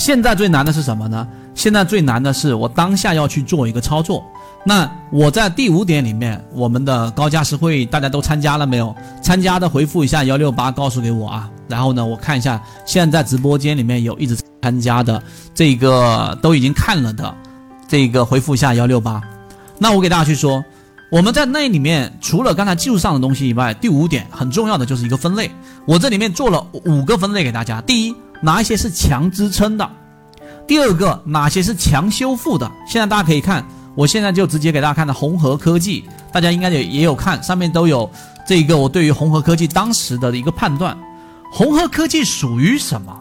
现在最难的是什么呢？现在最难的是我当下要去做一个操作。那我在第五点里面，我们的高价值会大家都参加了没有？参加的回复一下幺六八，告诉给我啊。然后呢，我看一下现在直播间里面有一直参加的这个都已经看了的，这个回复一下幺六八。那我给大家去说，我们在那里面除了刚才技术上的东西以外，第五点很重要的就是一个分类。我这里面做了五个分类给大家。第一，哪一些是强支撑的？第二个，哪些是强修复的？现在大家可以看。我现在就直接给大家看的红河科技，大家应该也也有看，上面都有这个我对于红河科技当时的一个判断。红河科技属于什么？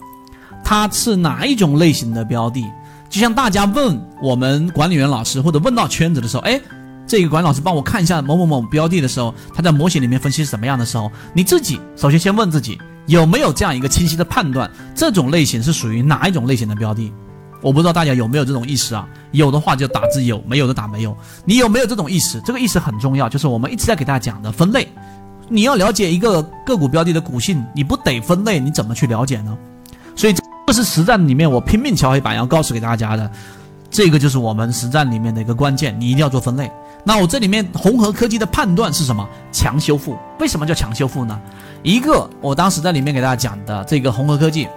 它是哪一种类型的标的？就像大家问我们管理员老师或者问到圈子的时候，哎，这个管老师帮我看一下某某某标的的时候，他在模型里面分析是什么样的时候，你自己首先先问自己有没有这样一个清晰的判断，这种类型是属于哪一种类型的标的？我不知道大家有没有这种意识啊？有的话就打字有，没有的打没有。你有没有这种意识？这个意识很重要，就是我们一直在给大家讲的分类。你要了解一个个股标的的股性，你不得分类，你怎么去了解呢？所以这是实战里面我拼命敲黑板要告诉给大家的，这个就是我们实战里面的一个关键，你一定要做分类。那我这里面红河科技的判断是什么？强修复。为什么叫强修复呢？一个我当时在里面给大家讲的这个红河科技。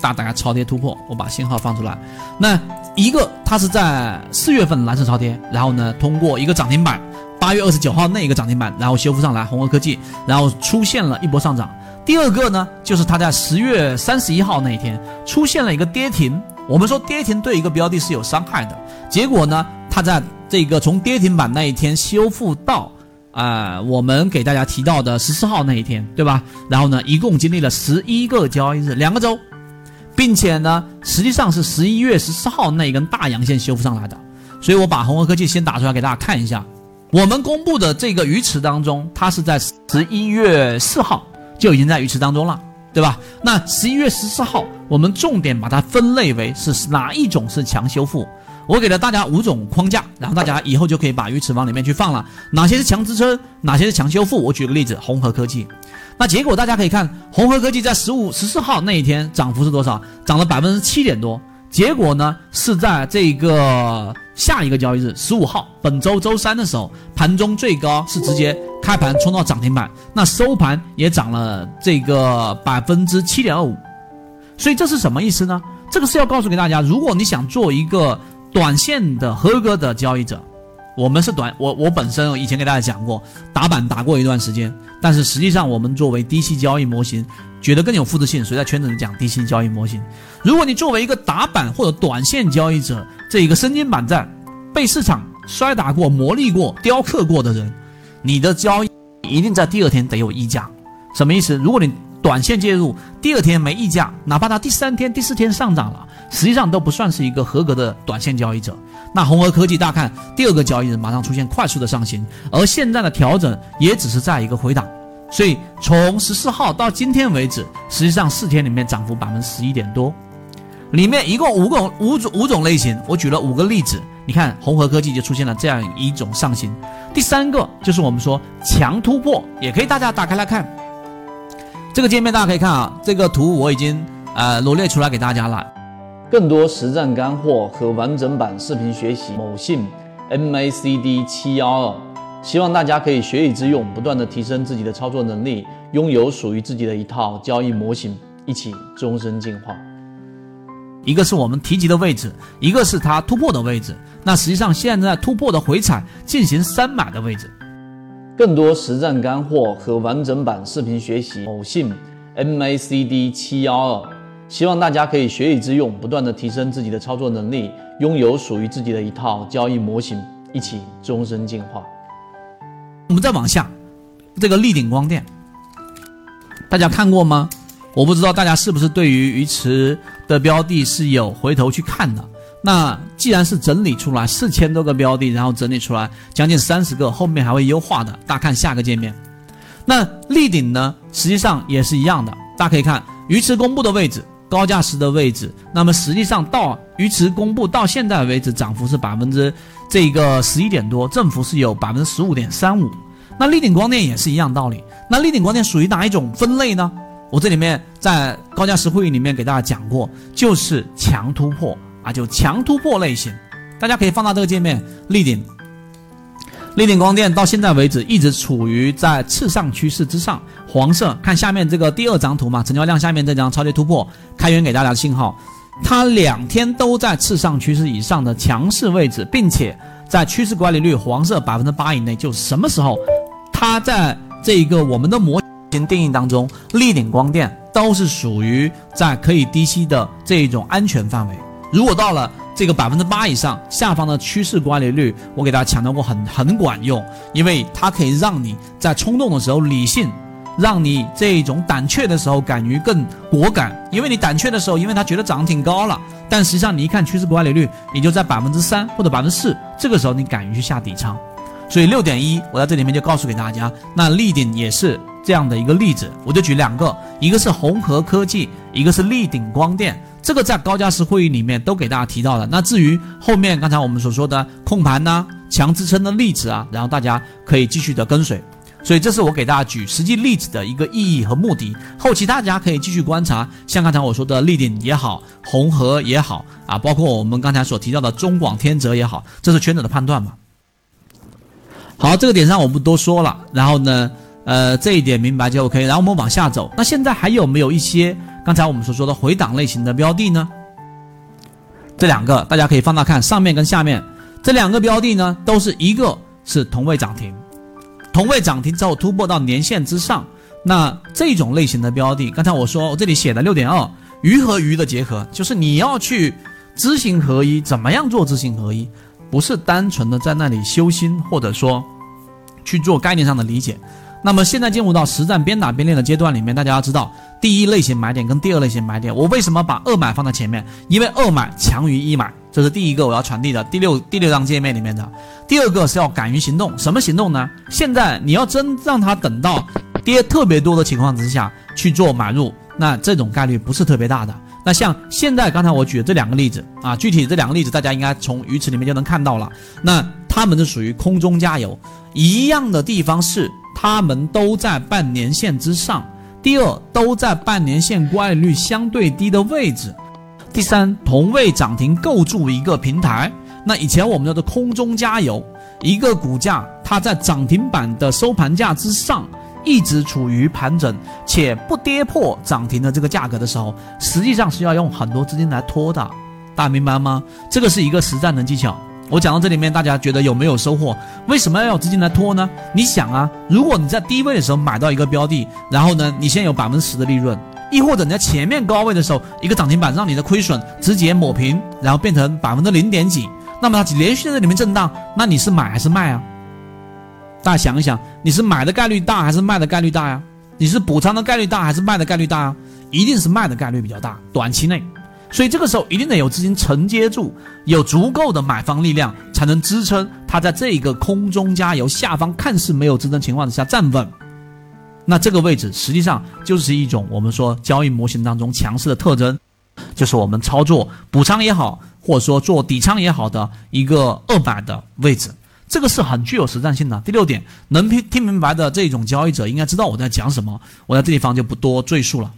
大大概超跌突破，我把信号放出来。那一个它是在四月份蓝色超跌，然后呢通过一个涨停板，八月二十九号那一个涨停板，然后修复上来，红河科技，然后出现了一波上涨。第二个呢，就是它在十月三十一号那一天出现了一个跌停。我们说跌停对一个标的是有伤害的，结果呢，它在这个从跌停板那一天修复到啊，我们给大家提到的十四号那一天，对吧？然后呢，一共经历了十一个交易日，两个周。并且呢，实际上是十一月十四号那一根大阳线修复上来的，所以我把红河科技先打出来给大家看一下。我们公布的这个鱼池当中，它是在十一月四号就已经在鱼池当中了，对吧？那十一月十四号，我们重点把它分类为是哪一种是强修复。我给了大家五种框架，然后大家以后就可以把鱼池往里面去放了。哪些是强支撑，哪些是强修复？我举个例子，红河科技。那结果大家可以看，红河科技在十五、十四号那一天涨幅是多少？涨了百分之七点多。结果呢，是在这个下一个交易日，十五号，本周周三的时候，盘中最高是直接开盘冲到涨停板，那收盘也涨了这个百分之七点二五。所以这是什么意思呢？这个是要告诉给大家，如果你想做一个短线的合格的交易者。我们是短，我我本身以前给大家讲过，打板打过一段时间，但是实际上我们作为低息交易模型，觉得更有复制性，所以在圈子里讲低息交易模型。如果你作为一个打板或者短线交易者，这一个身经百战，被市场摔打过、磨砺过、雕刻过的人，你的交易一定在第二天得有溢价。什么意思？如果你短线介入，第二天没溢价，哪怕它第三天、第四天上涨了，实际上都不算是一个合格的短线交易者。那红河科技，大看第二个交易日马上出现快速的上行，而现在的调整也只是在一个回档，所以从十四号到今天为止，实际上四天里面涨幅百分之十一点多，里面一共五种五种五种类型，我举了五个例子，你看红河科技就出现了这样一种上行。第三个就是我们说强突破，也可以大家打开来看，这个界面大家可以看啊，这个图我已经呃罗列出来给大家了。更多实战干货和完整版视频学习，某信 MACD 七幺二，希望大家可以学以致用，不断的提升自己的操作能力，拥有属于自己的一套交易模型，一起终身进化。一个是我们提及的位置，一个是它突破的位置。那实际上现在突破的回踩进行三买的位置。更多实战干货和完整版视频学习，某信 MACD 七幺二。希望大家可以学以致用，不断的提升自己的操作能力，拥有属于自己的一套交易模型，一起终身进化。我们再往下，这个立顶光电，大家看过吗？我不知道大家是不是对于鱼池的标的是有回头去看的。那既然是整理出来四千多个标的，然后整理出来将近三十个，后面还会优化的。大家看下个界面，那立顶呢，实际上也是一样的。大家可以看鱼池公布的位置。高价时的位置，那么实际上到鱼池公布到现在为止，涨幅是百分之这个十一点多，振幅是有百分之十五点三五。那立顶光电也是一样道理。那立顶光电属于哪一种分类呢？我这里面在高价值会议里面给大家讲过，就是强突破啊，就强突破类型。大家可以放大这个界面，立顶，立顶光电到现在为止一直处于在次上趋势之上，黄色。看下面这个第二张图嘛，成交量下面这张超跌突破，开源给大家的信号，它两天都在次上趋势以上的强势位置，并且在趋势管理率黄色百分之八以内，就什么时候，它在这个我们的模型定义当中，立顶光电都是属于在可以低吸的这一种安全范围。如果到了这个百分之八以上，下方的趋势管理率，我给大家强调过，很很管用，因为它可以让你在冲动的时候理性，让你这种胆怯的时候敢于更果敢。因为你胆怯的时候，因为他觉得涨挺高了，但实际上你一看趋势管理率也就在百分之三或者百分之四，这个时候你敢于去下底仓。所以六点一，我在这里面就告诉给大家，那立顶也是这样的一个例子，我就举两个，一个是红河科技，一个是立顶光电。这个在高价值会议里面都给大家提到了。那至于后面刚才我们所说的控盘呐、强支撑的例子啊，然后大家可以继续的跟随。所以这是我给大家举实际例子的一个意义和目的。后期大家可以继续观察，像刚才我说的立顶也好，红河也好啊，包括我们刚才所提到的中广天泽也好，这是圈子的判断嘛。好，这个点上我不多说了。然后呢，呃，这一点明白就 OK。然后我们往下走，那现在还有没有一些？刚才我们所说的回档类型的标的呢，这两个大家可以放大看，上面跟下面这两个标的呢，都是一个是同位涨停，同位涨停之后突破到年线之上，那这种类型的标的，刚才我说我这里写的六点二鱼和鱼的结合，就是你要去知行合一，怎么样做知行合一，不是单纯的在那里修心，或者说去做概念上的理解。那么现在进入到实战边打边练的阶段里面，大家要知道第一类型买点跟第二类型买点，我为什么把二买放在前面？因为二买强于一买，这是第一个我要传递的。第六 第六张界面里面的第二个是要敢于行动，什么行动呢？现在你要真让它等到跌特别多的情况之下去做买入，那这种概率不是特别大的。那像现在刚才我举的这两个例子啊，具体这两个例子大家应该从鱼池里面就能看到了，那他们是属于空中加油，一样的地方是。他们都在半年线之上，第二都在半年线乖离率相对低的位置，第三同位涨停构筑一个平台。那以前我们叫做空中加油，一个股价它在涨停板的收盘价之上，一直处于盘整且不跌破涨停的这个价格的时候，实际上是要用很多资金来拖的，大家明白吗？这个是一个实战的技巧。我讲到这里面，大家觉得有没有收获？为什么要有资金来拖呢？你想啊，如果你在低位的时候买到一个标的，然后呢，你现在有百分之十的利润，亦或者你在前面高位的时候，一个涨停板让你的亏损直接抹平，然后变成百分之零点几，那么它连续在这里面震荡，那你是买还是卖啊？大家想一想，你是买的概率大还是卖的概率大呀？你是补仓的概率大还是卖的概率大啊？一定是卖的概率比较大，短期内。所以这个时候一定得有资金承接住，有足够的买方力量，才能支撑它在这个空中加油，下方看似没有支撑情况之下站稳。那这个位置实际上就是一种我们说交易模型当中强势的特征，就是我们操作补仓也好，或者说做底仓也好的一个二百的位置，这个是很具有实战性的。第六点，能听听明白的这种交易者应该知道我在讲什么，我在这地方就不多赘述了。